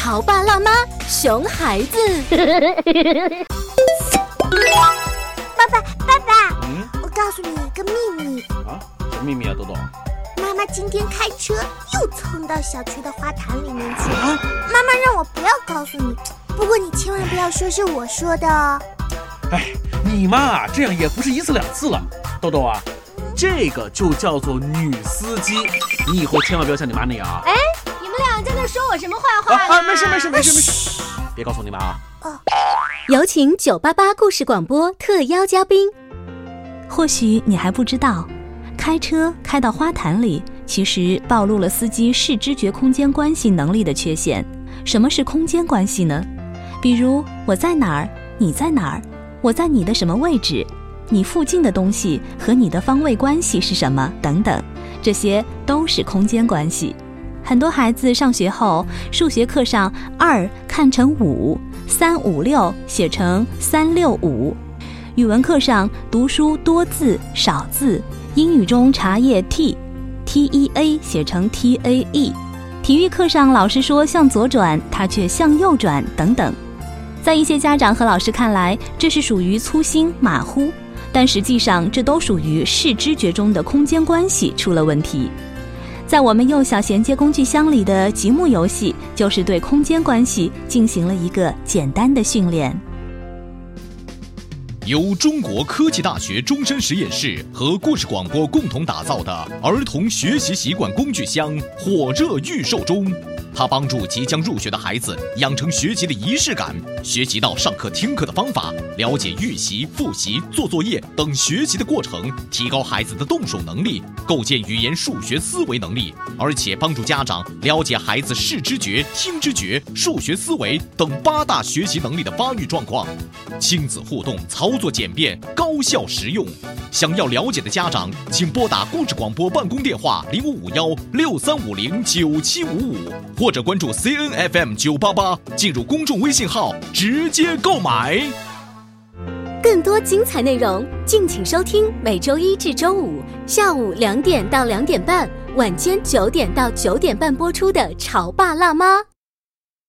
潮爸辣妈，熊孩子。爸爸，爸爸，嗯我告诉你一个秘密，啊，什么秘密啊，豆豆？妈妈今天开车又蹭到小区的花坛里面去。啊，妈妈让我不要告诉你，不过你千万不要说是我说的哦。哎，你嘛，这样也不是一次两次了。豆豆啊，这个就叫做女司机，你以后千万不要像你妈那样啊。你们俩在那说我什么坏话啊啊，没事没事没事没事，别告诉你们啊。有请九八八故事广播特邀嘉宾。或许你还不知道，开车开到花坛里，其实暴露了司机视知觉空间关系能力的缺陷。什么是空间关系呢？比如我在哪儿，你在哪儿，我在你的什么位置，你附近的东西和你的方位关系是什么等等，这些都是空间关系。很多孩子上学后，数学课上二看成五，三五六写成三六五。语文课上读书多字少字，英语中茶叶 t t e a 写成 t a e，体育课上老师说向左转，他却向右转等等。在一些家长和老师看来，这是属于粗心马虎，但实际上这都属于视知觉中的空间关系出了问题。在我们幼小衔接工具箱里的积木游戏，就是对空间关系进行了一个简单的训练。由中国科技大学终身实验室和故事广播共同打造的儿童学习习惯工具箱火热预售中。它帮助即将入学的孩子养成学习的仪式感，学习到上课听课的方法，了解预习、复习、做作业等学习的过程，提高孩子的动手能力，构建语言数学思维能力，而且帮助家长了解孩子视知觉、听知觉、数学思维等八大学习能力的发育状况。亲子互动，操作简便，高效实用。想要了解的家长，请拨打故事广播办公电话零五五幺六三五零九七五五，或者关注 CNFM 九八八，进入公众微信号直接购买。更多精彩内容，敬请收听每周一至周五下午两点到两点半，晚间九点到九点半播出的《潮爸辣妈》。